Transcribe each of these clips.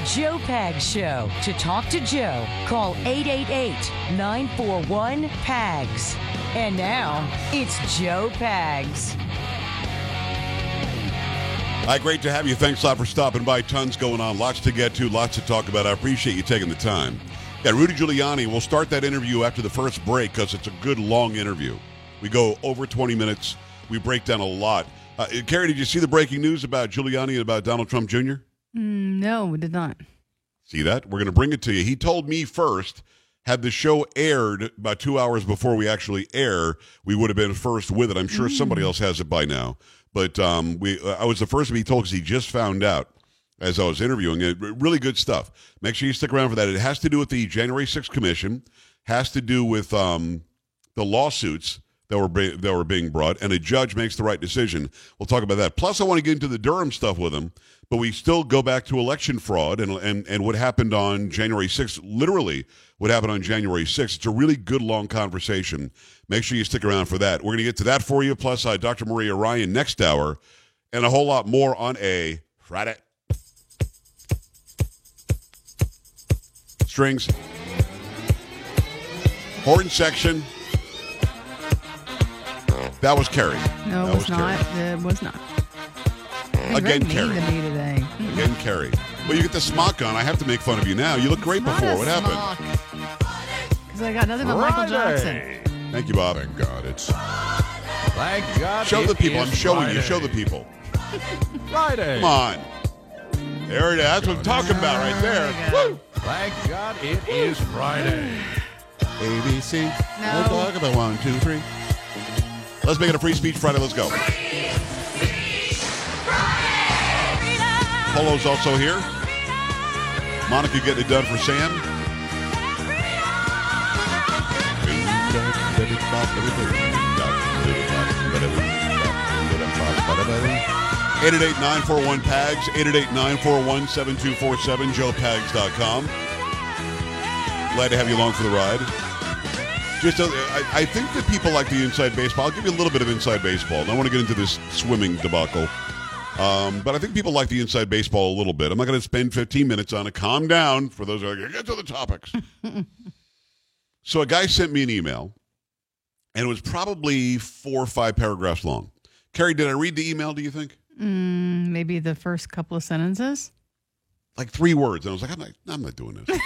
The Joe Pags Show. To talk to Joe, call 888 941 PAGS. And now, it's Joe Pags. Hi, great to have you. Thanks a lot for stopping by. Tons going on, lots to get to, lots to talk about. I appreciate you taking the time. Yeah, Rudy Giuliani. We'll start that interview after the first break because it's a good long interview. We go over 20 minutes. We break down a lot. Uh, Carrie, did you see the breaking news about Giuliani and about Donald Trump Jr.? Mm, no, we did not. See that? We're going to bring it to you. He told me first, had the show aired about two hours before we actually air, we would have been first with it. I'm sure somebody else has it by now. But um, we, I was the first to be told because he just found out as I was interviewing it. Really good stuff. Make sure you stick around for that. It has to do with the January 6th Commission, has to do with um, the lawsuits that were be- that were being brought, and a judge makes the right decision. We'll talk about that. Plus, I want to get into the Durham stuff with him, but we still go back to election fraud and and and what happened on January 6th. Literally, what happened on January 6th. It's a really good long conversation. Make sure you stick around for that. We're going to get to that for you. Plus, uh, Dr. Maria Ryan next hour, and a whole lot more on a Friday. Strings. Horn section. That was Carrie. No, that it was, not. Carrie. It was not. You're Again, very mean Carrie. to me today. Again, Carrie. Well, you get the smock on. I have to make fun of you now. You look great before. What happened? Because I got nothing but Michael Jackson. Thank you, Bob. Thank God it's. Thank God. Show it the people. I'm is showing you. Show the people. Friday. Come on. There it is. That's what I'm talking about right there. There we go. Woo! Thank God it is Friday. ABC. No. We'll talk about one, two, three. Let's make it a free speech Friday. Let's go. Polo's also here. Monica getting it done for Sam. 888-941-PAGS, 888-941-7247, joepags.com. Glad to have you along for the ride. Just, uh, I, I think that people like the inside baseball. I'll give you a little bit of inside baseball. I don't want to get into this swimming debacle. Um, but I think people like the inside baseball a little bit. I'm not going to spend 15 minutes on it. Calm down for those who are like, get to the topics. so a guy sent me an email, and it was probably four or five paragraphs long. Carrie, did I read the email, do you think? Mm, maybe the first couple of sentences. like three words. And I was like, I'm not, I'm not doing this.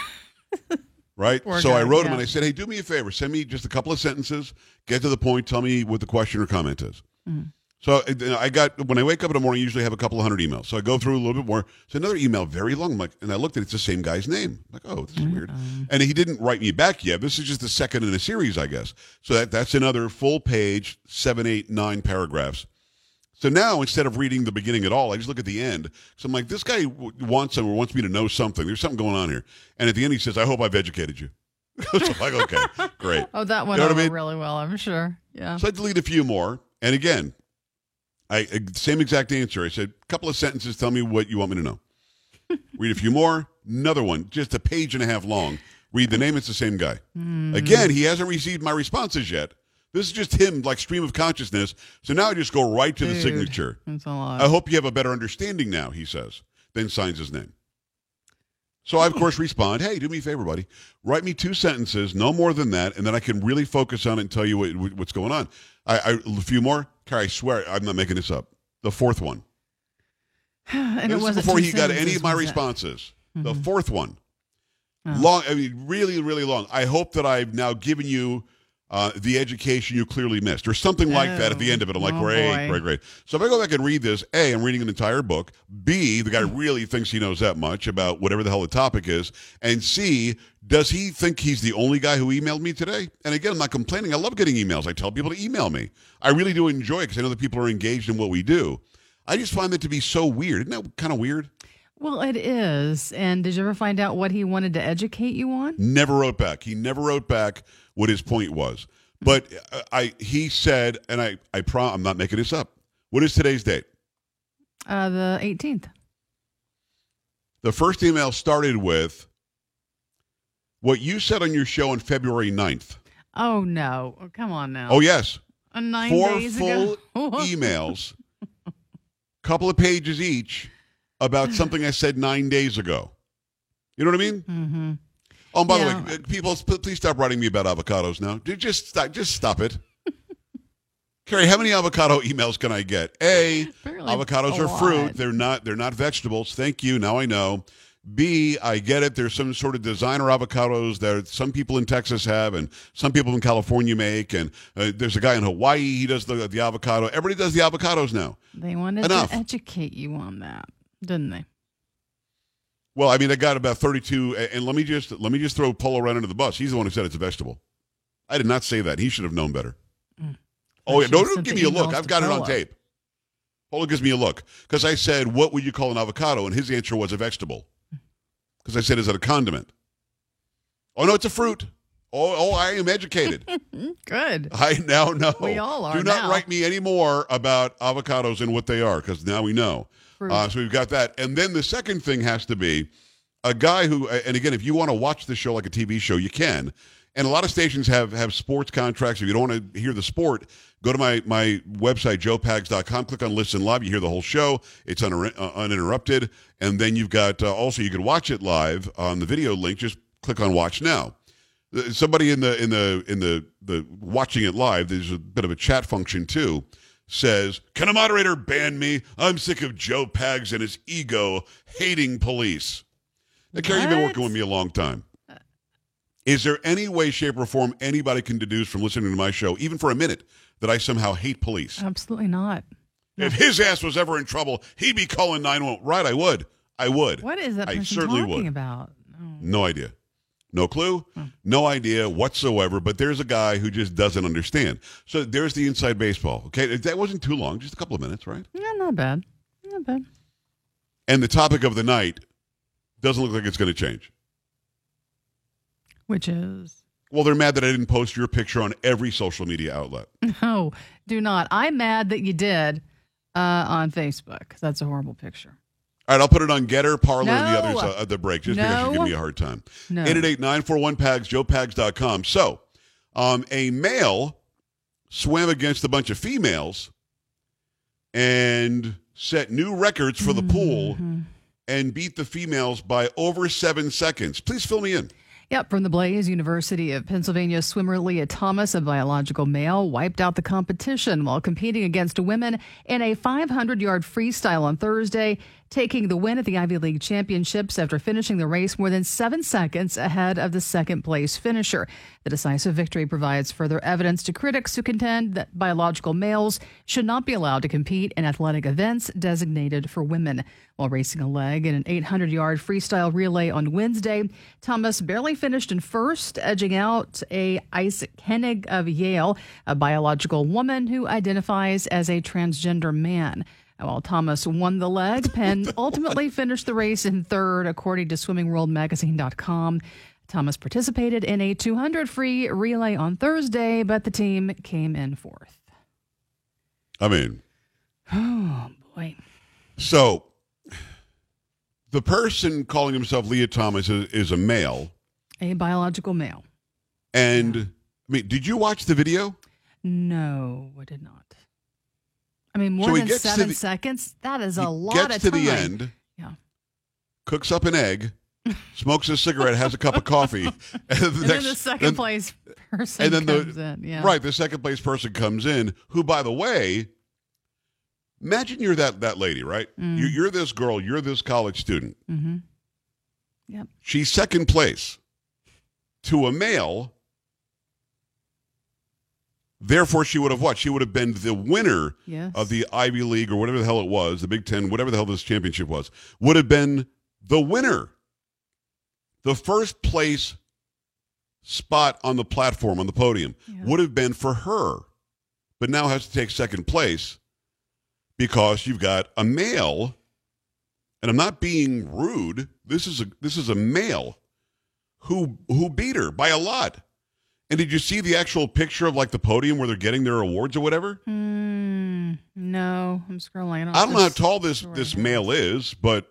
right? So I wrote him and I said, hey, do me a favor. Send me just a couple of sentences. Get to the point. Tell me what the question or comment is. Mm. So uh, I got, when I wake up in the morning, I usually have a couple of hundred emails. So I go through a little bit more. It's another email, very long. I'm like, and I looked at it, it's the same guy's name. I'm like, oh, this is weird. And he didn't write me back yet. This is just the second in a series, I guess. So that, that's another full page, seven, eight, nine paragraphs. So now instead of reading the beginning at all, I just look at the end. So I'm like, this guy w- wants or wants me to know something. There's something going on here. And at the end, he says, "I hope I've educated you." so I'm like, okay, great. Oh, that went You know what I over mean? really well, I'm sure. Yeah. So I delete a few more. And again, I same exact answer. I said, a couple of sentences. Tell me what you want me to know. Read a few more. Another one, just a page and a half long. Read the name. It's the same guy. Hmm. Again, he hasn't received my responses yet. This is just him, like stream of consciousness. So now I just go right to the signature. That's a lot. I hope you have a better understanding now, he says. Then signs his name. So I, of course, respond, hey, do me a favor, buddy. Write me two sentences, no more than that, and then I can really focus on it and tell you what, what's going on. I, I, a few more. Carrie, I swear, I'm not making this up. The fourth one. and this wasn't before he got any of my was responses. The Mhm. fourth one. Oh. Long, I mean, really, really long. I hope that I've now given you uh, the education you clearly missed, or something like that at the end of it. I'm like, Oh, great, boy. great, great. So if I go back and read this, A, I'm reading an entire book. B, the guy really thinks he knows that much about whatever the hell the topic is. And C, does he think he's the only guy who emailed me today? And again, I'm not complaining. I love getting emails. I tell people to email me. I really do enjoy it because I know that people are engaged in what we do. I just find that to be so weird. Isn't that kind of weird? Well, it is. And did you ever find out what he wanted to educate you on? Never wrote back. He never wrote back what his point was. But uh, I, he said, and I, I prom, I'm not making this up. What is today's date? Uh, the 18th. The first email started with what you said on your show on February 9th. Oh, no. Oh, come on now. Oh, yes. Uh, nine Four days full ago. emails, couple of pages each about something I said nine days ago. You know what I mean? Mm-hmm. Oh, and by Yeah. the way, uh, people, please stop writing me about avocados now. Just stop, just stop it. Carrie, how many avocado emails can I get? A, Apparently avocados a are fruit. They're not. They're not vegetables. Thank you. Now I know. B, I get it. There's some sort of designer avocados that some people in Texas have, and some people in California make. And uh, there's a guy in Hawaii. He does the the avocado. Everybody does the avocados now. They wanted Enough. to educate you on that, didn't they? Well, I mean, I got about 32, and let me just let me just throw Polo right under the bus. He's the one who said it's a vegetable. I did not say that. He should have known better. Mm. Oh yeah, should've don't, give me a look. I've got it on tape. Polo gives me a look because I said, "What would you call an avocado?" And his answer was a vegetable. Because I said, "Is it a condiment?" Oh no, it's a fruit. Oh, oh, I am educated. Good. I now know. We all are Do not now. write me anymore about avocados and what they are, because now we know. Uh, so we've got that, and then the second thing has to be a guy who. And again, if you want to watch the show like a TV show, you can. And a lot of stations have have sports contracts. If you don't want to hear the sport, go to my my website joepags.com. Click on listen live. You hear the whole show. It's uninter- uh, uninterrupted. And then you've got uh, also you can watch it live on the video link. Just click on watch now somebody in the in the in the the watching it live there's a bit of a chat function too says can a moderator ban me i'm sick of joe pags and his ego hating police now carrie you've been working with me a long time is there any way shape or form anybody can deduce from listening to my show even for a minute that i somehow hate police Absolutely not. if his ass was ever in trouble he'd be calling 911 right i would i would What is that I person certainly talking would. about? Oh. no idea. No clue, no idea whatsoever, but there's a guy who just doesn't understand. So there's the inside baseball. Okay, that wasn't too long, just a couple of minutes, right? Yeah, not bad. Not bad. And the topic of the night doesn't look like it's going to change. Which is Well, they're mad that I didn't post your picture on every social media outlet. no, do not. I'm mad that you did uh, on Facebook. That's a horrible picture. All right, I'll put it on Gettr, Parler, and the No. others uh, at the break, just because you give me a hard time. No. 888-941-PAGS, joepags.com. So, um, a male swam against a bunch of females and set new records for the pool Mm-hmm. and beat the females by over seven seconds. Please fill me in. Yep, from the Blaze University of Pennsylvania swimmer Lia Thomas, a biological male, wiped out the competition while competing against women in a 500 yard freestyle on Thursday, taking the win at the Ivy League Championships after finishing the race more than seven seconds ahead of the second place finisher. The decisive victory provides further evidence to critics who contend that biological males should not be allowed to compete in athletic events designated for women. While racing a leg in an 800 yard freestyle relay on Wednesday, Thomas barely finished in first, edging out a Iszac Henig of Yale, a biological woman who identifies as a transgender man. While Thomas won the leg, Penn ultimately finished the race in third, according to SwimmingWorldMagazine.com. Thomas participated in a 200 free relay on Thursday, but the team came in fourth. I mean, Oh, boy. so the person calling himself Lia Thomas is, is a male. A biological male. And, I mean, did you watch the video? No, I did not. I mean, more So than seven the- seconds? That is a lot gets of to time. the end. Yeah. cooks up an egg, smokes a cigarette, has a cup of coffee, and, the And then the second then- place person and then comes the in. Yeah. right, the second place person comes in. Who, by the way, imagine you're that that lady, right? Mm. You, you're this girl. You're this college student. Mm-hmm. Yep. She's second place to a male. Therefore, she would have what? She would have been the winner Yes. of the Ivy League or whatever the hell it was, the Big Ten, whatever the hell this championship was, would have been the winner. The first place spot on the platform, on the podium, Yeah. would have been for her, but now has to take second place because you've got a male, and I'm not being rude. This is a this is a male who who beat her by a lot. And did you see the actual picture of like the podium where they're getting their awards or whatever? Mm, no, I'm scrolling. I don't, know how tall this this male is, but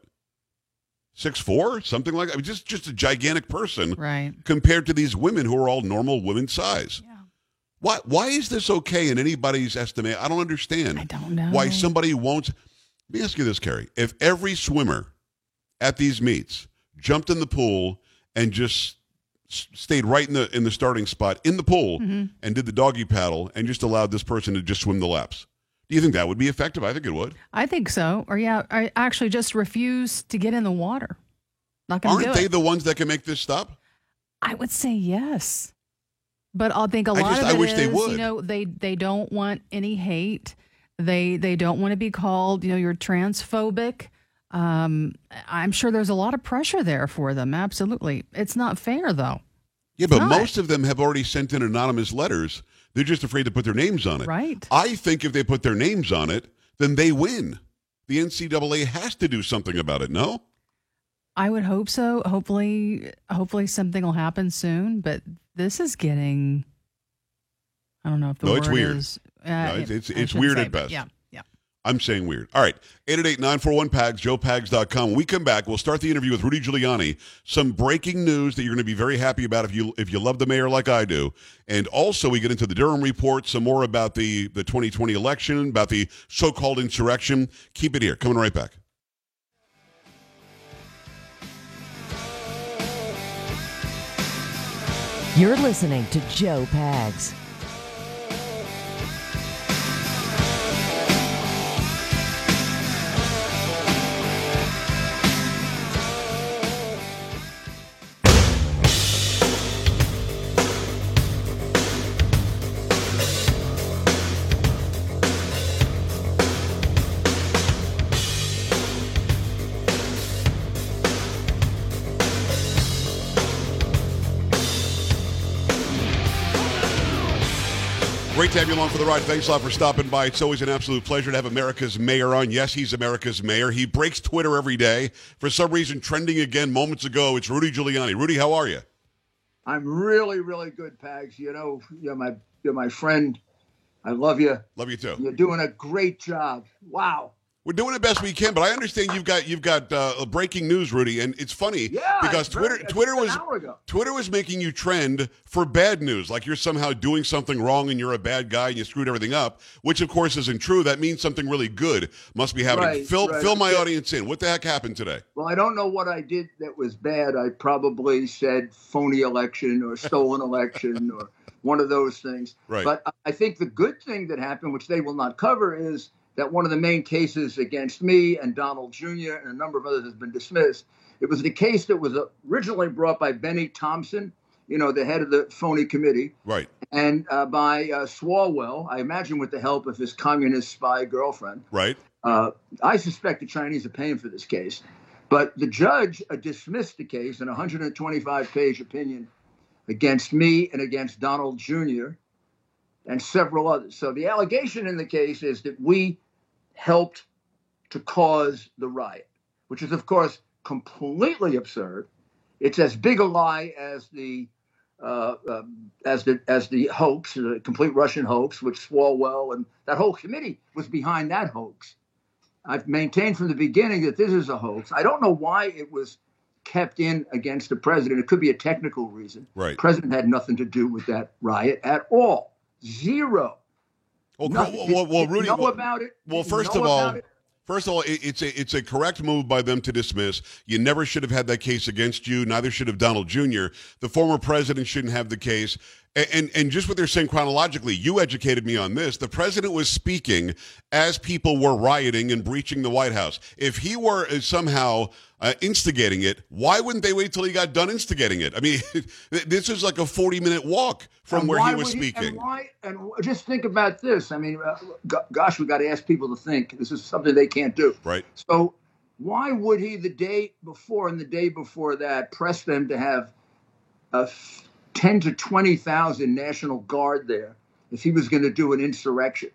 six four, something like that. I mean, just just a gigantic person Right. compared to these women who are all normal women size. Yeah. Why why is this okay in anybody's estimate? I don't understand I don't know. why somebody won't. Let me ask you this, Carrie: If every swimmer at these meets jumped in the pool, and just stayed right in the in the starting spot in the pool Mm-hmm. and did the doggy paddle and just allowed this person to just swim the laps. Do you think that would be effective? I think it would. I think so. Or yeah, I actually just refuse to get in the water. Not going to do Aren't they it. the ones that can make this stop? I would say yes, but I think a lot just- of I it wish they would. You know, they they don't want any hate. They they don't want to be called. You know, you're transphobic. Um, I'm sure there's a lot of pressure there for them. Absolutely, it's not fair though. Yeah, but most of them have already sent in anonymous letters. They're just afraid to put their names on it. Right. I think if they put their names on it, then they win. The NCAA has to do something about it. No. I would hope so. Hopefully, hopefully something will happen soon. But this is getting. I don't know if the No, word it's weird. Is, uh, no, it's it's, it's weird say, at best. Yeah. I'm saying weird. All right. 888-941-PAGS, joepags.com. When we come back, we'll start the interview with Rudy Giuliani. Some breaking news that you're going to be very happy about if you if you love the mayor like I do. And also we get into the Durham report, some more about the, the 2020 election, about the so-called insurrection. Keep it here. Coming right back. You're listening to Joe Pags. To have you along for the ride. Thanks a lot for stopping by. It's always an absolute pleasure to have America's mayor on. Yes, he's America's mayor. He breaks Twitter every day. For some reason, trending again moments ago. It's Rudy Giuliani. Rudy, how are you? I'm really, really good, Pags. You know, you're my you're my friend. I love you. Love you too. You're doing a great job. Wow. We're doing the best we can, but I understand you've got you've got uh, breaking news, Rudy, and it's funny Yeah. because it's Twitter Twitter was. Twitter was making you trend for bad news, like you're somehow doing something wrong and you're a bad guy and you screwed everything up, which of course isn't true. That means something really good must be happening. Right, fill right. fill my audience in. What the heck happened today? Well, I don't know what I did that was bad. I probably said phony election or stolen election or one of those things. Right. But I think the good thing that happened, which they will not cover, is that one of the main cases against me and Donald Jr. and a number of others has been dismissed. It was the case that was originally brought by Bennie Thompson, you know, the head of the phony committee. Right. and uh, by uh, Swalwell, I imagine with the help of his communist spy girlfriend. Right. Uh, I suspect the Chinese are paying for this case. But the judge uh, dismissed the case in a 125 page opinion against me and against Donald Jr. and several others. So the allegation in the case is that we helped to cause the riot, which is, of course, completely absurd. It's as big a lie as the uh, um, as the as the hoax, the complete Russian hoax, which Swalwell and that whole committee was behind that hoax. I've maintained from the beginning that this is a hoax. I don't know why it was kept in against the president. It could be a technical reason. Right. The president had nothing to do with that riot at all. Zero. Well, Nothing. well, well, well, Did you Rudy. know well- about it? Well, first of all, first of all, it's a it's a correct move by them to dismiss. You never should have had that case against you. Neither should have Donald Jr. The former president shouldn't have the case. And, and just what they're saying chronologically, you educated me on this. The president was speaking as people were rioting and breaching the White House. If he were uh, somehow uh, instigating it, why wouldn't they wait till he got done instigating it? I mean, this is like a forty-minute walk from And where he was speaking. and why? And just think about this. I mean, uh, go- gosh, we got to ask people to think. This is something they can't do. Right. So, why would he the day before and the day before that press them to have a f- ten to twenty thousand National Guard there if he was going to do an insurrection?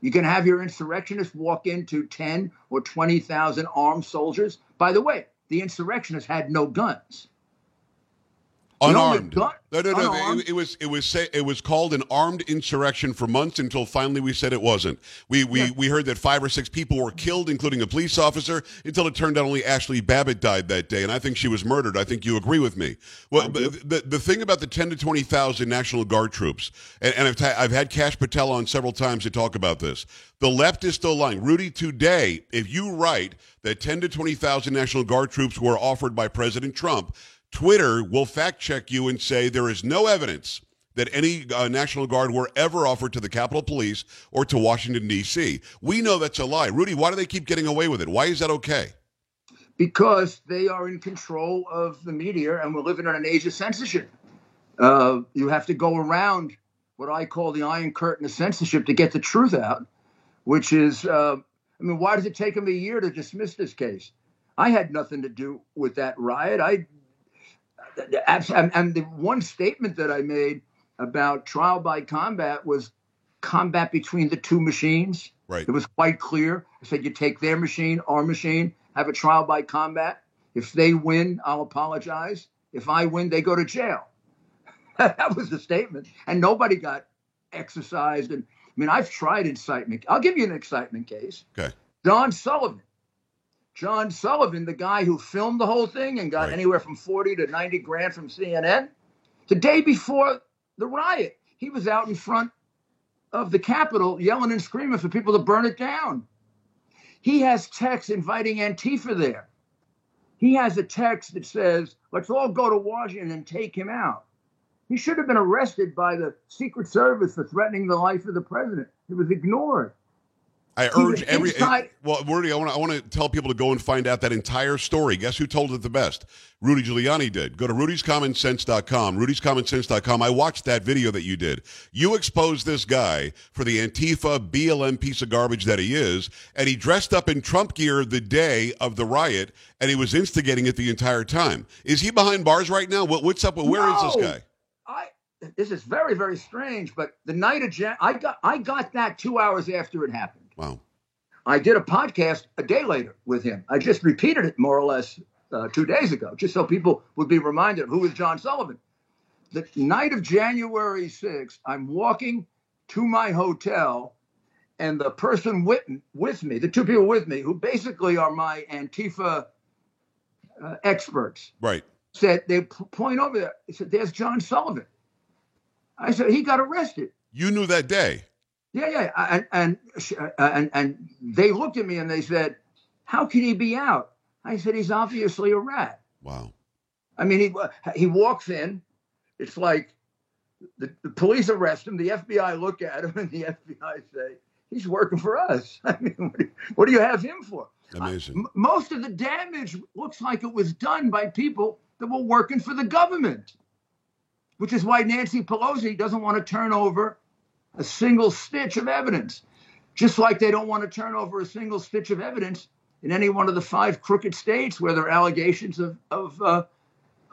You can have your insurrectionists walk into ten or twenty thousand armed soldiers. By the way, the insurrectionists had no guns. Unarmed. gun- No, no, no. It, it was it was say, it was called an armed insurrection for months until finally we said it wasn't. We we, we heard that five or six people were killed, including a police officer, until it turned out only Ashley Babbitt died that day, and I think she was murdered. I think you agree with me. Well, the the thing about the ten to twenty thousand National Guard troops, and, and I've ta- I've had Kash Patel on several times to talk about this. The left is still lying. Rudy, today, if you write that ten to twenty thousand National Guard troops were offered by President Trump. Twitter will fact check you and say there is no evidence that any uh, National Guard were ever offered to the Capitol Police or to Washington, D.C. We know that's a lie. Rudy, why do they keep getting away with it? Why is that okay? because they are in control of the media and we're living in an age of censorship. Uh, you have to go around what I call the iron curtain of censorship to get the truth out, which is, uh, I mean, why does it take them a year to dismiss this case? I had nothing to do with that riot. I and, and the one statement that I made about trial by combat was combat between the two machines. Right. It was quite clear. I said, you take their machine, our machine, have a trial by combat. If they win, I'll apologize. If I win, they go to jail. that was the statement. And nobody got exercised. And I mean, I've tried incitement. I'll give you an excitement case. Okay. Don Sullivan. John Sullivan, the guy who filmed the whole thing and got Right. anywhere from 40 to 90 grand from CNN, the day before the riot, he was out in front of the Capitol yelling and screaming for people to burn it down. He has texts inviting Antifa there. He has a text that says, let's all go to Washington and take him out. He should have been arrested by the Secret Service for threatening the life of the president. He was ignored. I urge every inside- well, Rudy. I want to I want to tell people to go and find out that entire story. Guess who told it the best? Rudy Giuliani did. Go to rudyscommonsense.com. Rudyscommonsense.com. I watched that video that you did. You exposed this guy for the Antifa BLM piece of garbage that he is, and he dressed up in Trump gear the day of the riot, and he was instigating it the entire time. Is he behind bars right now? What, what's up? Where is this No. guy? I this is very very strange, but the night of Jan, I got I got that two hours after it happened. Wow. I did a podcast a day later with him. I just repeated it more or less uh, two days ago, just so people would be reminded of who was John Sullivan. The night of January 6th, I'm walking to my hotel, and the person with, with me, the two people with me, who basically are my Antifa uh, experts, Right. said they point over there. They said, "There's John Sullivan." I said, "He got arrested." You knew that day. Yeah, yeah, and and uh, and and they looked at me and they said, "How can he be out?" I said, "He's obviously a rat." Wow. I mean, he he walks in. It's like the, the police arrest him. The FBI look at him, and the FBI say, "He's working for us." I mean, what do, what do you have him for? Amazing. M- most of the damage looks like it was done by people that were working for the government, which is why Nancy Pelosi doesn't want to turn over a single stitch of evidence, just like they don't want to turn over a single stitch of evidence in any one of the five crooked states where there are allegations of, of uh,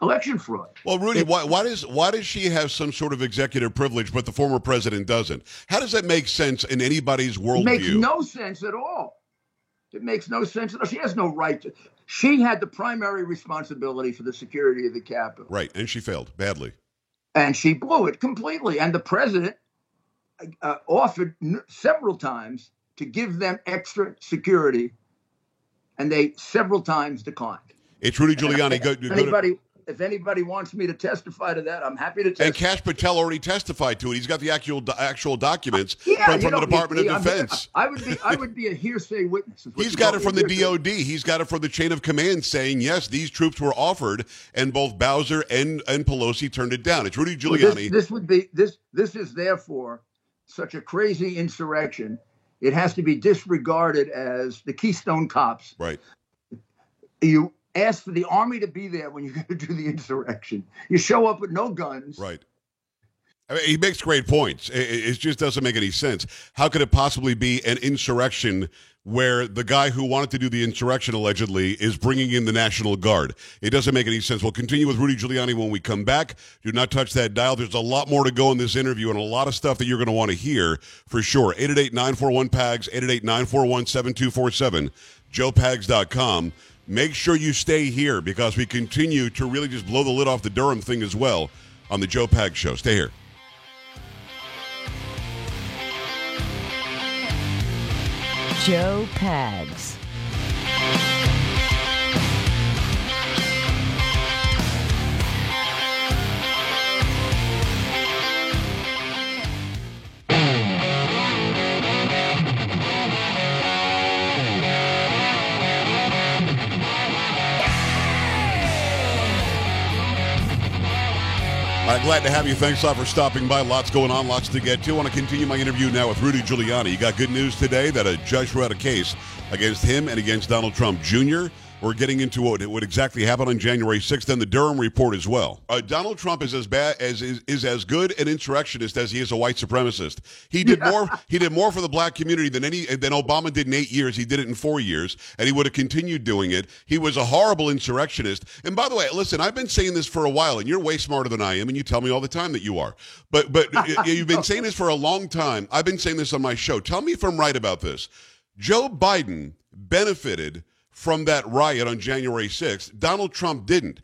election fraud. Well, Rudy, why, why does why does she have some sort of executive privilege, but the former president doesn't? How does that make sense in anybody's It makes worldview? no sense at all. It makes no sense at all. She has no right to. She had the primary responsibility for the security of the Capitol. right, and she failed badly. and she blew it completely. And the president uh, offered n- several times to give them extra security, and they several times declined. It's Rudy Giuliani. Go, If go to, anybody, if anybody wants me to testify to that, I'm happy to and. Kash Patel already testified to it. He's got the actual actual documents Yeah, from, from the Department need- of Defense. I would be, I would be a hearsay witness. He's got it from the hearsay. DOD. He's got it from the chain of command saying, yes, these troops were offered, and both Bowser and, and Pelosi turned it down. It's Rudy Well, Giuliani. This, this would be this. This is therefore such a crazy insurrection. It has to be disregarded as the Keystone Cops. right. You ask for the army to be there when you're going to do the insurrection. You show up with no guns. Right. I mean, he makes great points. It, it it just doesn't make any sense. How could it possibly be an insurrection where the guy who wanted to do the insurrection allegedly is bringing in the National Guard? It doesn't make any sense. We'll continue with Rudy Giuliani when we come back. Do not touch that dial. There's a lot more to go in this interview and a lot of stuff that you're going to want to hear for sure. 888 941 PAGS, 888 941 7247, joepags.com. make sure you stay here because we continue to really just blow the lid off the Durham thing as well on the Joe Pag Show. Stay here. Joe Pags. Right, glad to have you. Thanks a lot for stopping by. Lots going on, lots to get to. I want to continue my interview now with Rudy Giuliani. You got good news today that a judge wrote a case against him and against Donald Trump Jr. We're getting into what, what exactly happened on January 6th and the Durham report as well. Uh, Donald Trump is as bad as is, is as good an insurrectionist as he is a white supremacist. He did more he did more for the black community than any than Obama did in 8 years. He did it in 4 years and he would have continued doing it. He was a horrible insurrectionist. And by the way, listen, I've been saying this for a while and you're way smarter than I am and you tell me all the time that you are. But but you've been saying this for a long time. I've been saying this on my show. Tell me if I'm right about this. Joe Biden benefited from that riot on January 6th. Donald Trump didn't.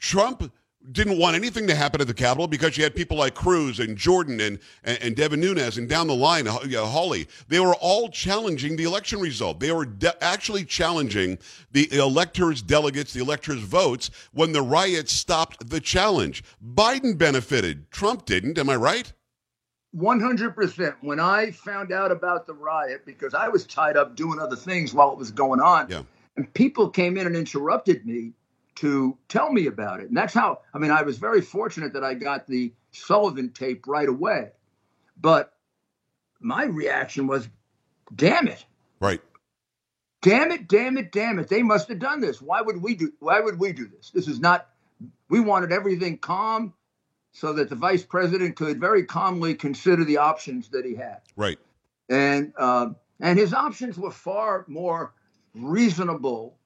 Trump didn't want anything to happen at the Capitol because you had people like Cruz and Jordan and, and, and Devin Nunes and down the line, uh, Hawley. They were all challenging the election result. They were de- actually challenging the electors' delegates, the electors' votes when the riots stopped the challenge. Biden benefited. Trump didn't. Am I right? 100%. When I found out about the riot, because I was tied up doing other things while it was going on, Yeah. And people came in and interrupted me to tell me about it. And that's how, I mean, I was very fortunate that I got the Sullivan tape right away. But my reaction was, damn it. Right. Damn it, damn it, damn it. They must have done this. Why would we do why would we do this? This is not we wanted everything calm so that the vice president could very calmly consider the options that he had. Right. And um, and his options were far more reasonable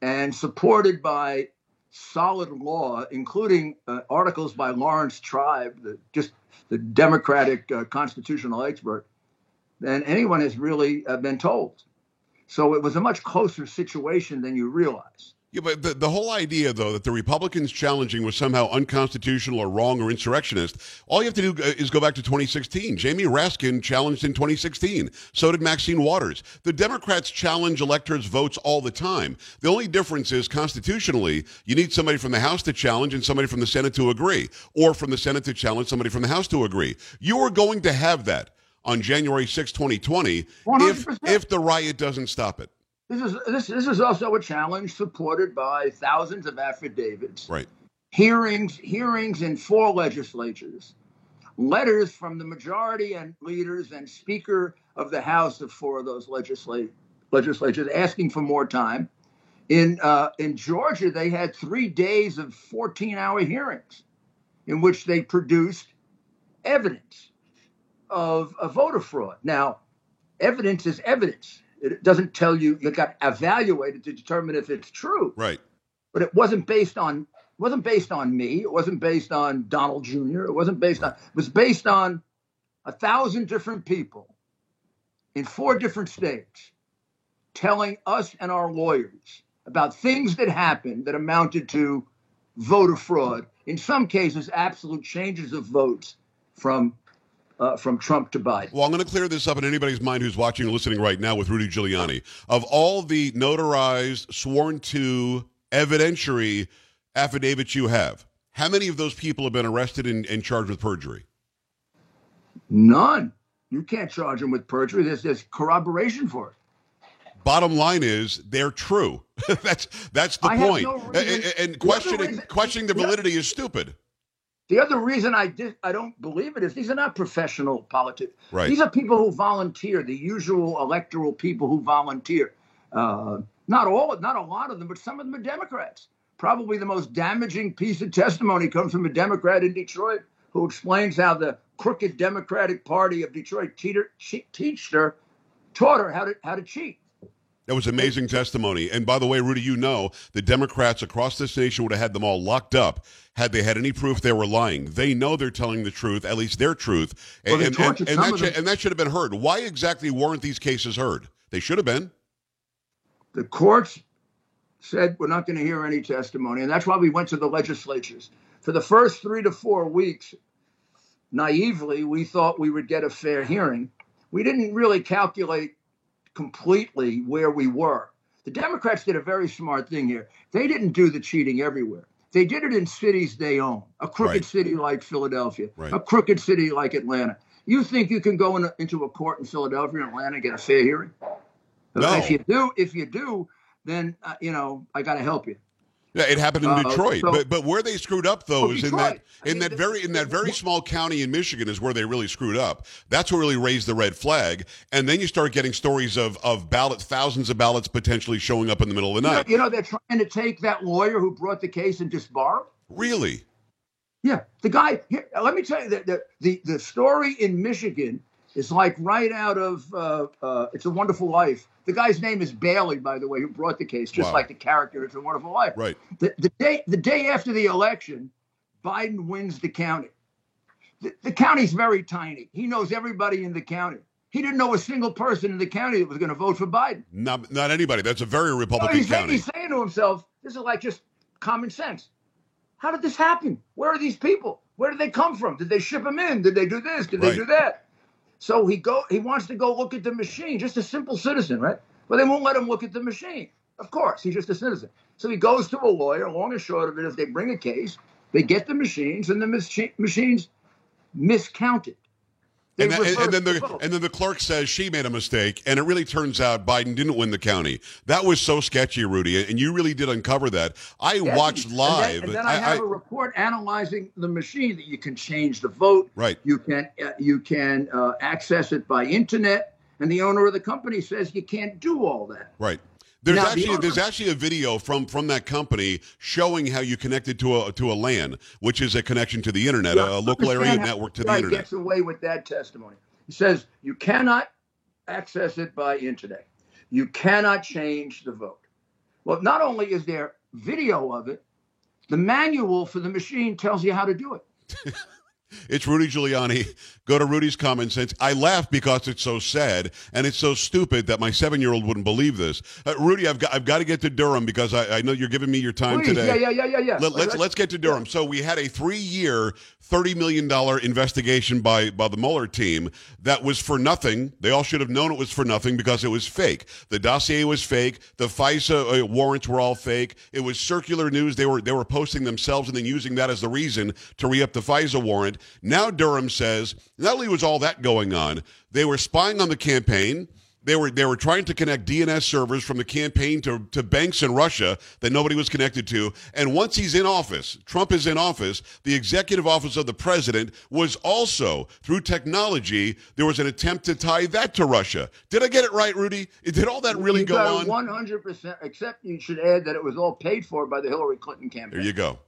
and supported by solid law, including uh, articles by Laurence Tribe, the, just the Democratic uh, constitutional expert, than anyone has really uh, been told. So it was a much closer situation than you realize. Yeah, but the, the whole idea, though, that the Republicans challenging was somehow unconstitutional or wrong or insurrectionist, all you have to do uh, is go back to 2016. Jamie Raskin challenged in 2016. So did Maxine Waters. The Democrats challenge electors' votes all the time. The only difference is constitutionally, you need somebody from the House to challenge and somebody from the Senate to agree, or from the Senate to challenge somebody from the House to agree. You are going to have that on January 6, 2020, if, 100%. if the riot doesn't stop it. This is this this is also a challenge supported by thousands of affidavits, Right. hearings hearings in four legislatures, letters from the majority and leaders and Speaker of the House of four of those legislatures asking for more time. In uh, in Georgia, they had three days of 14-hour hearings, in which they produced evidence of, of voter fraud. Now, evidence is evidence. It doesn't tell you you got evaluated to determine if it's true. Right. But it wasn't based on it wasn't based on me. It wasn't based on Donald Jr. It wasn't based on. It was based on a thousand different people in four different states telling us and our lawyers about things that happened that amounted to voter fraud. In some cases, absolute changes of votes from uh, from Trump to Biden. Well, I'm going to clear this up in anybody's mind who's watching or listening right now with Rudy Giuliani. Of all the notarized, sworn to, evidentiary affidavits you have, how many of those people have been arrested and, and charged with perjury? None. You can't charge them with perjury. There's, there's corroboration for it. Bottom line is they're true. that's that's the I point. no A- reason- and questioning questioning the the- validity is stupid. The other reason I did I don't believe it is these are not professional politics. Right. These are people who volunteer, the usual electoral people who volunteer. Uh, not all, not a lot of them, but some of them are Democrats. Probably the most damaging piece of testimony comes from a Democrat in Detroit who explains how the crooked Democratic Party of Detroit teeter, che- teached her, taught her how to how to cheat. That was amazing testimony. And by the way, Rudy, you know the Democrats across this nation would have had them all locked up had they had any proof they were lying. They know they're telling the truth, at least their truth, and, Well, and, and, and that should, and that should have been heard. Why exactly weren't these cases heard? They should have been. the courts said we're not going to hear any testimony. And that's why we went to the legislatures. For the first three to four weeks, naively, we thought we would get a fair hearing. We didn't really calculate completely where we were. The Democrats did a very smart thing here. They didn't do the cheating everywhere. They did it in cities they own, a crooked Right. city like Philadelphia, Right. a crooked city like Atlanta. You think you can go in, into a court in Philadelphia or Atlanta and get a fair hearing? No. If you do, if you do, then uh, you know I got to help you. Yeah, it happened in Uh, Detroit, so- but but where they screwed up though Oh, is in Detroit. that I in mean, that the- very in that very small county in Michigan is where they really screwed up. That's what really raised the red flag, and then you start getting stories of of ballots, thousands of ballots potentially showing up in the middle of the You know, night. you know they're trying to take that lawyer who brought the case and disbar him. Really? Yeah, the guy. Here, let me tell you that the, the the story in Michigan is like right out of uh, uh, It's a Wonderful Life. The guy's name is Bailey, by the way, who brought the case, just Wow. like the character. It's a Wonderful Life. Right. The, the day the day after the election, Biden wins the county. The, the county's very tiny. He knows everybody in the county. He didn't know a single person in the county that was going to vote for Biden. Not not anybody. That's a very So Republican he's, county. he's saying to himself, "This is like just common sense. How did this happen? Where are these people? Where did they come from? Did they ship them in? Did they do this? Did they do that?" So he go. He wants to go look at the machine. Just a simple citizen, right? But they won't let him look at the machine. Of course, he's just a citizen. So he goes to a lawyer. Long and short of it, if they bring a case, they get the machines, and the machi- machines miscounted. And, that, and, and then the vote. and then the clerk says she made a mistake, and it really turns out Biden didn't win the county. That was so sketchy, Rudy, and you really did uncover that. I Yes, watched and then- live. And then, I, have a report analyzing the machine that you can change the vote. Right. You can uh, you can uh, access it by internet, and the owner of the company says you can't do all that. Right. There's Now, the actually there's actually a video from from that company showing how you connected to a to a LAN, which is a connection to the internet, a, a local area network to the internet. gets away with that testimony. He says you cannot access it by internet. You cannot change the vote. Well, not only is there video of it, the manual for the machine tells you how to do it. It's Rudy Giuliani. Go to Rudy's Common Sense. I laugh because it's so sad and it's so stupid that my seven-year-old wouldn't believe this. Uh, Rudy, I've got I've got to get to Durham because I, I know you're giving me your time Please, today. yeah, yeah, yeah, yeah, yeah. Let, let's let's get to Durham. So we had a three-year, thirty million dollar investigation by by the Mueller team that was for nothing. They all should have known it was for nothing because it was fake. The dossier was fake. The FISA uh, warrants were all fake. It was circular news. They were they were posting themselves and then using that as the reason to re-up the FISA warrant. Now Durham says not only was all that going on, they were spying on the campaign. They were they were trying to connect DNS servers from the campaign to, to banks in Russia that nobody was connected to. And once he's in office, Trump is in office, the executive office of the president was also through technology, there was an attempt to tie that to Russia. Did I get it right, Rudy? Did all that really you go on? One hundred percent. Except you should add that it was all paid for by the Hillary Clinton campaign. There you go.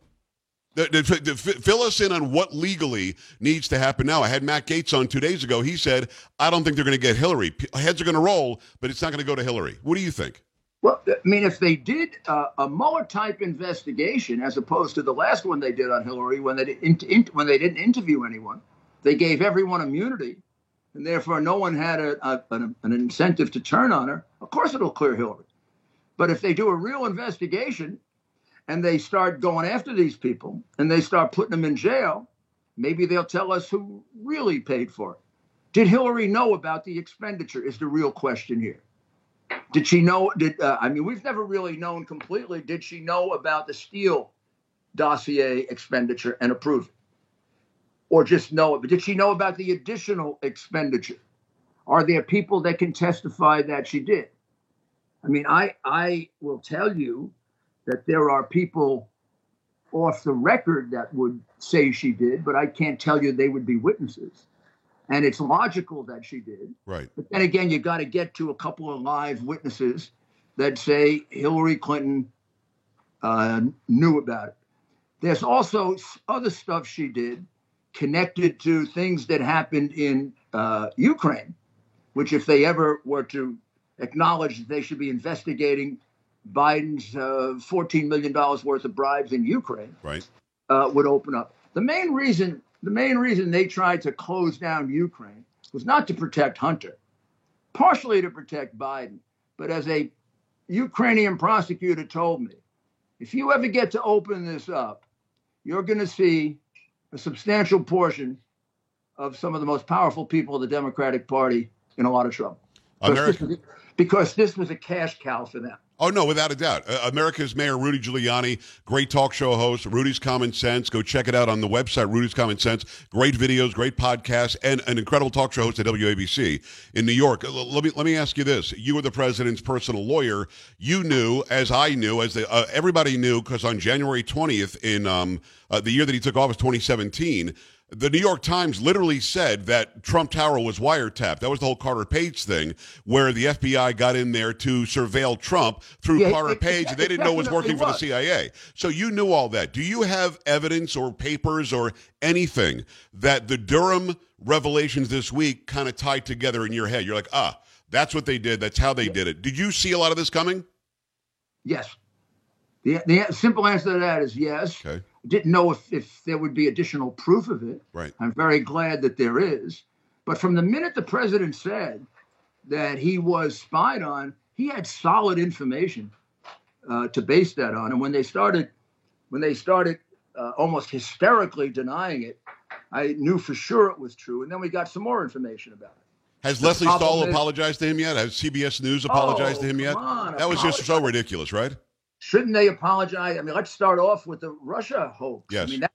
The- the- the- Fill us in on what legally needs to happen now. I had Matt Gaetz on two days ago. He said, I don't think they're going to get Hillary. P- Heads are going to roll, but it's not going to go to Hillary. What do you think? Well, I mean, if they did uh, a Mueller type investigation, as opposed to the last one they did on Hillary, when they didn't in, when they didn't interview anyone, they gave everyone immunity, and therefore no one had a, a, an, an incentive to turn on her. Of course, it'll clear Hillary. But if they do a real investigation and they start going after these people and they start putting them in jail, maybe they'll tell us who really paid for it. Did Hillary know about the expenditure? Is the real question here. Did she know? Did uh, I mean we've never really known completely? Did she know about the Steele dossier expenditure and approve it, or just know it? But did she know about the additional expenditure? Are there people that can testify that she did? I mean, I I will tell you that there are people off the record that would say she did, but I can't tell you they would be witnesses. And it's logical that she did. Right. But then again, you got to get to a couple of live witnesses that say Hillary Clinton uh, knew about it. There's also other stuff she did connected to things that happened in uh, Ukraine, which, if they ever were to acknowledge that they should be investigating Biden's uh, $14 million worth of bribes in Ukraine, Right. uh, would open up. The main reason, the main reason they tried to close down Ukraine was not to protect Hunter, partially to protect Biden, but as a Ukrainian prosecutor told me, if you ever get to open this up, you're going to see a substantial portion of some of the most powerful people of the Democratic Party in a lot of trouble. Because this was- because this was a cash cow for them. Oh no, without a doubt. Uh, America's Mayor Rudy Giuliani, great talk show host. Rudy's Common Sense. Go check it out on the website. Rudy's Common Sense. Great videos, great podcasts, and an incredible talk show host at WABC in New York. L- Let me let me ask you this: You were the president's personal lawyer. You knew, as I knew, as the, uh, everybody knew, because on January twentieth, in um, uh, the year that he took office, 2017. The New York Times literally said that Trump Tower was wiretapped. That was the whole Carter Page thing, where the FBI got in there to surveil Trump through Yeah, Carter it- Page, and they didn't know it was working for the. CIA. So you knew all that. Do you have evidence or papers or anything that the Durham revelations this week kind of tied together in your head? You're like, ah, that's what they did. That's how they did it. Did you see a lot of this coming? Yes. The, the simple answer to that is yes. Okay. Didn't know if, if there would be additional proof of it. Right. I'm very glad that there is. But from the minute the president said that he was spied on, he had solid information uh, to base that on. And when they started, when they started uh, almost hysterically denying it, I knew for sure it was true. And then we got some more information about it. Has The Lesley Stahl is- apologized to him yet? Has CBS News apologized Oh, to him yet? on, that was just so ridiculous, right? Shouldn't they apologize? I mean, let's start off with the Russia hoax. Yes. I mean, that,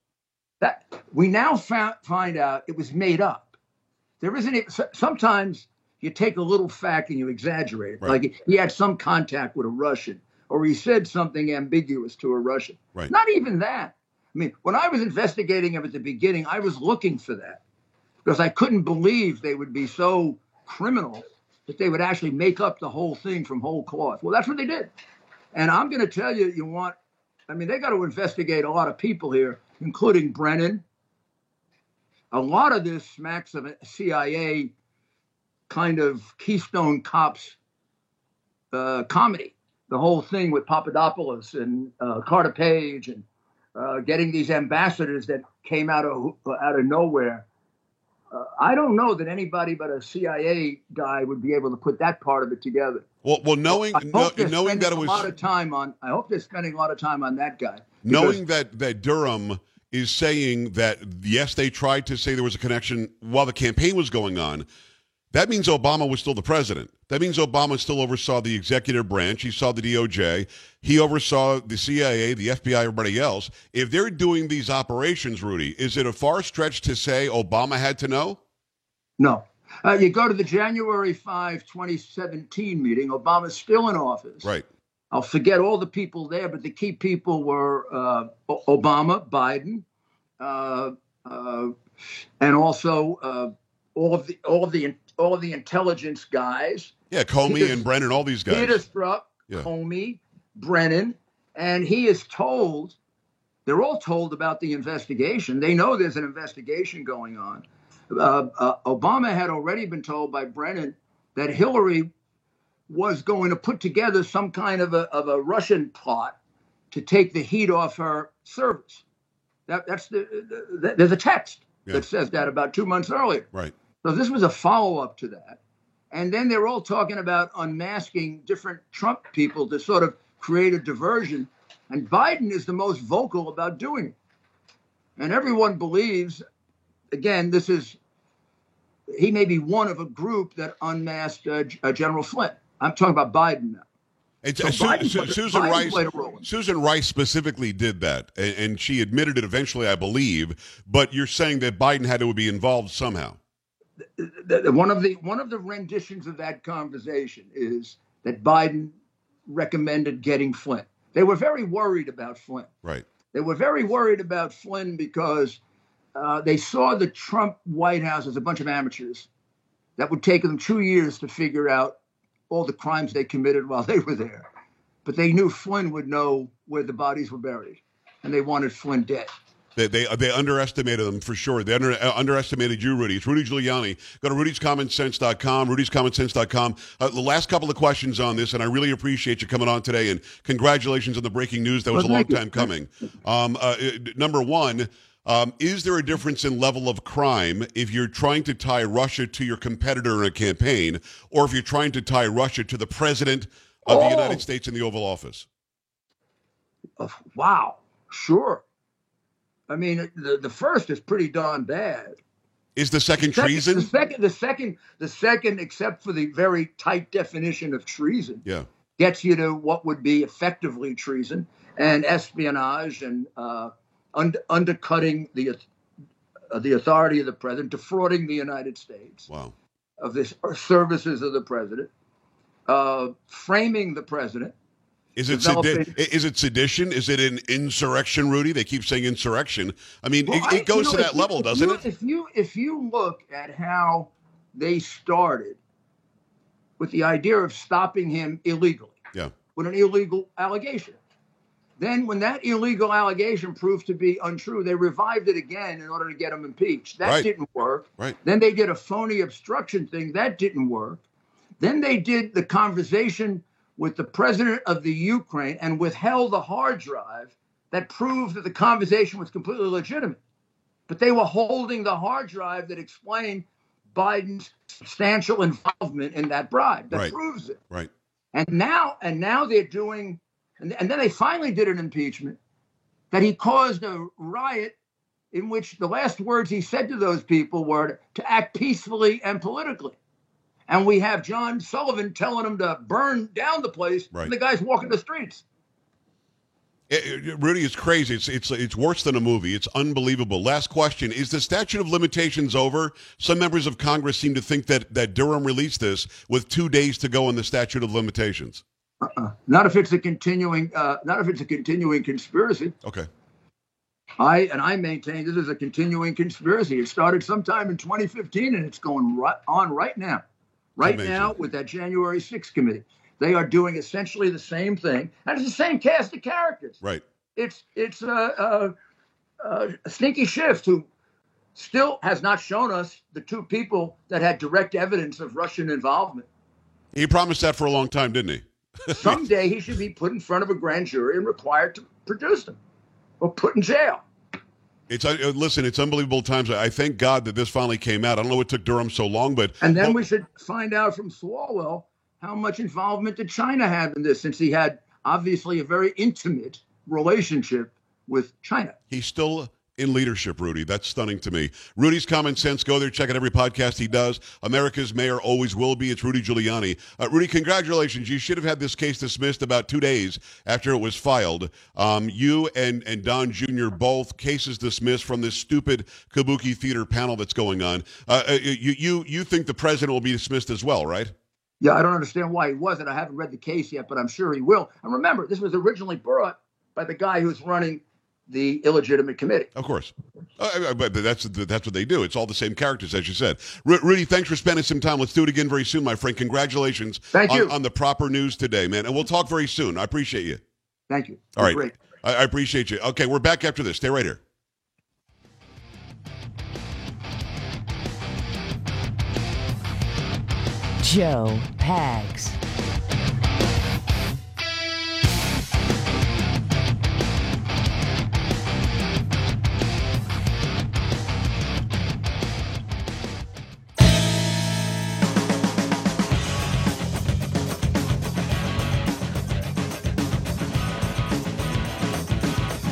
that we now found, find out it was made up. There isn't. Sometimes you take a little fact and you exaggerate it. Right. Like he had some contact with a Russian, or he said something ambiguous to a Russian. Right. Not even that. I mean, when I was investigating him at the beginning, I was looking for that because I couldn't believe they would be so criminal that they would actually make up the whole thing from whole cloth. Well, that's what they did. And I'm going to tell you, you want, I mean, they got to investigate a lot of people here, including Brennan. A lot of this smacks of CIA kind of Keystone Cops uh, comedy. The whole thing with Papadopoulos and uh, Carter Page and uh, getting these ambassadors that came out of out of nowhere. Uh, I don't know that anybody but a CIA guy would be able to put that part of it together. Well, well, knowing I no, hope knowing that it a lot of time on. I hope they're spending a lot of time on that guy. knowing that that Durham is saying that yes, they tried to say there was a connection while the campaign was going on. That means Obama was still the president. That means Obama still oversaw the executive branch. He saw the DOJ. He oversaw the CIA, the FBI, everybody else. If they're doing these operations, Rudy, is it a far stretch to say Obama had to know? No. Uh, you go to the January 5, 2017 meeting, Obama's still in office. Right. I'll forget all the people there, but the key people were uh, Obama, Biden, uh, uh, and also uh, all of the all of the all of the intelligence guys. Yeah, Comey Peter- and Brennan, all these guys. Peter Strzok, Yeah. Comey, Brennan, and he is told. They're all told about the investigation. They know there's an investigation going on. Uh, uh, Obama had already been told by Brennan that Hillary was going to put together some kind of a, of a Russian plot to take the heat off her service. That, that's the, the, there's a text Yeah. that says that about two months earlier. Right. So this was a follow up to that. And then they're all talking about unmasking different Trump people to sort of create a diversion. And Biden is the most vocal about doing it. And everyone believes, again, this is, he may be one of a group that unmasked uh, uh, General Flynn. I'm talking about Biden now. It's, So uh, Biden Su- played- Susan Rice. played a role in it. Susan Rice specifically did that, and, and she admitted it eventually, I believe. But you're saying that Biden had to be involved somehow. The- the- one of the one of the renditions of that conversation is that Biden recommended getting Flynn. They were very worried about Flynn. Right. They were very worried about Flynn because uh, they saw the Trump White House as a bunch of amateurs that would take them two years to figure out all the crimes they committed while they were there. But they knew Flynn would know where the bodies were buried, and they wanted Flynn dead. They, they, they underestimated them for sure. They under, uh, underestimated you, Rudy. It's Rudy Giuliani. Go to rudyscommonsense.com, rudyscommonsense.com. Uh, the last couple of questions on this, and I really appreciate you coming on today, and congratulations on the breaking news. That was Well, a long thank you. time coming. Um, uh, uh, number one, um, is there a difference in level of crime if you're trying to tie Russia to your competitor in a campaign, or if you're trying to tie Russia to the president of the Oh. United States in the Oval Office? Wow, sure. I mean, the, the first is pretty darn bad. Is the second Second- treason? The second, the second, the second, except for the very tight definition of treason, yeah. gets you to what would be effectively treason and espionage and uh, und- undercutting the uh, the authority of the president, defrauding the United States Wow. of the services of the president, uh, framing the president. Is it sedi- is it sedition? Is it an insurrection, Rudy? They keep saying insurrection. I mean, Well, it, it goes know, to that if you- level, doesn't you- it? If you if you look at how they started with the idea of stopping him illegally, Yeah. with an illegal allegation. Then, when that illegal allegation proved to be untrue, they revived it again in order to get him impeached. That Right. didn't work. Right. Then they did a phony obstruction thing. That didn't work. Then they did the conversation with the president of the Ukraine and withheld the hard drive that proved that the conversation was completely legitimate. But they were holding the hard drive that explained Biden's substantial involvement in that bribe. That Right. proves it. Right. And now, and now they're doing, and, and then they finally did an impeachment that he caused a riot in which the last words he said to those people were to act peacefully and politically. And we have John Sullivan telling them to burn down the place, Right. and the guy's walking the streets. It- it- Rudy, it's crazy. It's it's it's worse than a movie. It's unbelievable. Last question: Is the statute of limitations over? Some members of Congress seem to think that that Durham released this with two days to go in the statute of limitations. Uh-uh. Not if it's a continuing, uh, not if it's a continuing conspiracy. Okay. I and I maintain this is a continuing conspiracy. It started sometime in 2015 and it's going right on right now. Right amazing. now with that January 6th committee. They are doing essentially the same thing. And it's the same cast of characters. Right. It's it's uh, uh, uh, Sneaky Schiff who still has not shown us the two people that had direct evidence of Russian involvement. He promised that for a long time, didn't he? Someday he should be put in front of a grand jury and required to produce them or put in jail. It's uh, listen. It's unbelievable times. I thank God that this finally came out. I don't know what took Durham so long, but And then Well, we should find out from Swalwell how much involvement did China have in this, since he had obviously a very intimate relationship with China. he's still in leadership, Rudy. That's stunning to me. Rudy's Common Sense. Go there, check out every podcast he does. America's mayor always will be. It's Rudy Giuliani. Uh, Rudy, congratulations. You should have had this case dismissed about two days after it was filed. Um, you and, and Don Jr. both cases dismissed from this stupid Kabuki theater panel that's going on. Uh, uh, you, you, you think the president will be dismissed as well, right? Yeah, I don't understand why he wasn't. I haven't read the case yet, but I'm sure he will. And remember, this was originally brought by the guy who's running the illegitimate committee. Of course. Uh, but but that's that's what they do. It's all the same characters, as you said. Ru- Rudy, thanks for spending some time. Let's do it again very soon, my friend. Congratulations Thank on, you. on the proper news today, man. And we'll talk very soon. I appreciate you. Thank you. All right. Great. I, I appreciate you. Okay, we're back after this. Stay right here. Joe Pags.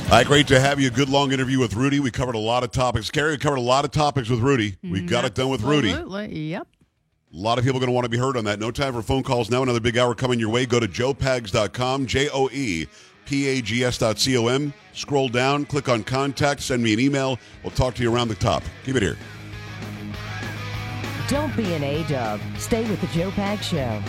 All right, great to have you. Good long interview with Rudy. We covered a lot of topics. Carrie, we covered a lot of topics with Rudy. We got it done with Rudy. Absolutely. Yep. A lot of people are going to want to be heard on that. No time for phone calls now. Another big hour coming your way. Go to joepags.com, J O E P A G S dot C O M. Scroll down, click on contact, send me an email. We'll talk to you around the top. Keep it here. Don't be an A-dub. Stay with the Joe Pags Show.